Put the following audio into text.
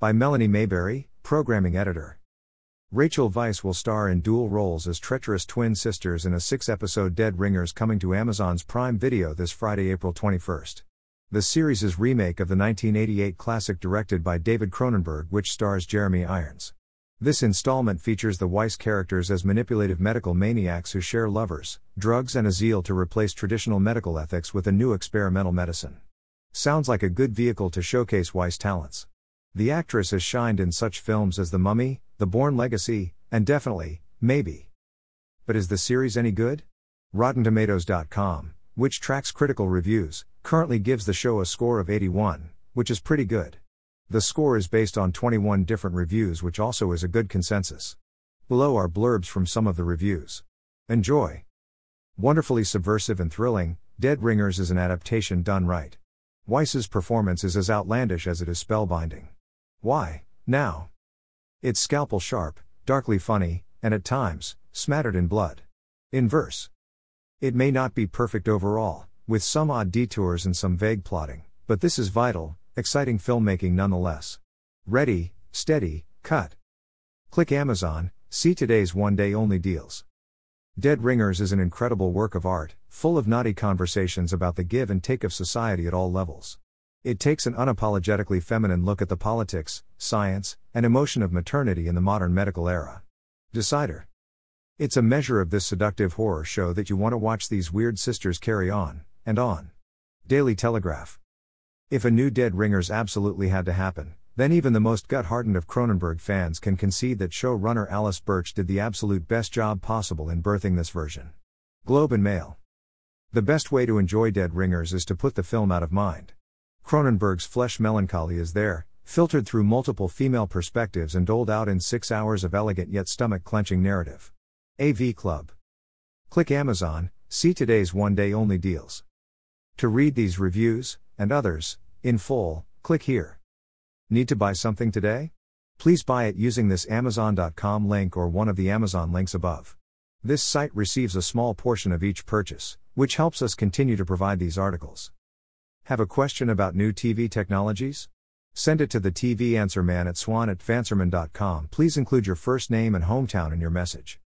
By Melanie Mayberry, Programming Editor. Rachel Weisz will star in dual roles as treacherous twin sisters in a six episode Dead Ringers coming to Amazon's Prime Video this Friday, April 21st. The series is remake of the 1988 classic directed by David Cronenberg, which stars Jeremy Irons. This installment features the Weisz characters as manipulative medical maniacs who share lovers, drugs, and a zeal to replace traditional medical ethics with a new experimental medicine. Sounds like a good vehicle to showcase Weisz talents. The actress has shined in such films as The Mummy, The Bourne Legacy, and definitely, maybe. But is the series any good? RottenTomatoes.com, which tracks critical reviews, currently gives the show a score of 81, which is pretty good. The score is based on 21 different reviews, which also is a good consensus. Below are blurbs from some of the reviews. Enjoy! Wonderfully subversive and thrilling, Dead Ringers is an adaptation done right. Weisz's performance is as outlandish as it is spellbinding. Why, now? It's scalpel sharp, darkly funny, and at times, smattered in blood. Inverse. It may not be perfect overall, with some odd detours and some vague plotting, but this is vital, exciting filmmaking nonetheless. Ready, steady, cut. Click Amazon, see today's one day only deals. Dead Ringers is an incredible work of art, full of naughty conversations about the give and take of society at all levels. It takes an unapologetically feminine look at the politics, science, and emotion of maternity in the modern medical era. Decider. It's a measure of this seductive horror show that you want to watch these weird sisters carry on, and on. Daily Telegraph. If a new Dead Ringers absolutely had to happen, then even the most gut hardened of Cronenberg fans can concede that showrunner Alice Birch did the absolute best job possible in birthing this version. Globe and Mail. The best way to enjoy Dead Ringers is to put the film out of mind. Cronenberg's flesh melancholy is there, filtered through multiple female perspectives and doled out in six hours of elegant yet stomach clenching narrative. AV Club. Click Amazon, see today's one day only deals. To read these reviews, and others, in full, click here. Need to buy something today? Please buy it using this Amazon.com link or one of the Amazon links above. This site receives a small portion of each purchase, which helps us continue to provide these articles. Have a question about new TV technologies? Send it to the TV Answer Man at swann at tvanswerman.com. Please include your first name and hometown in your message.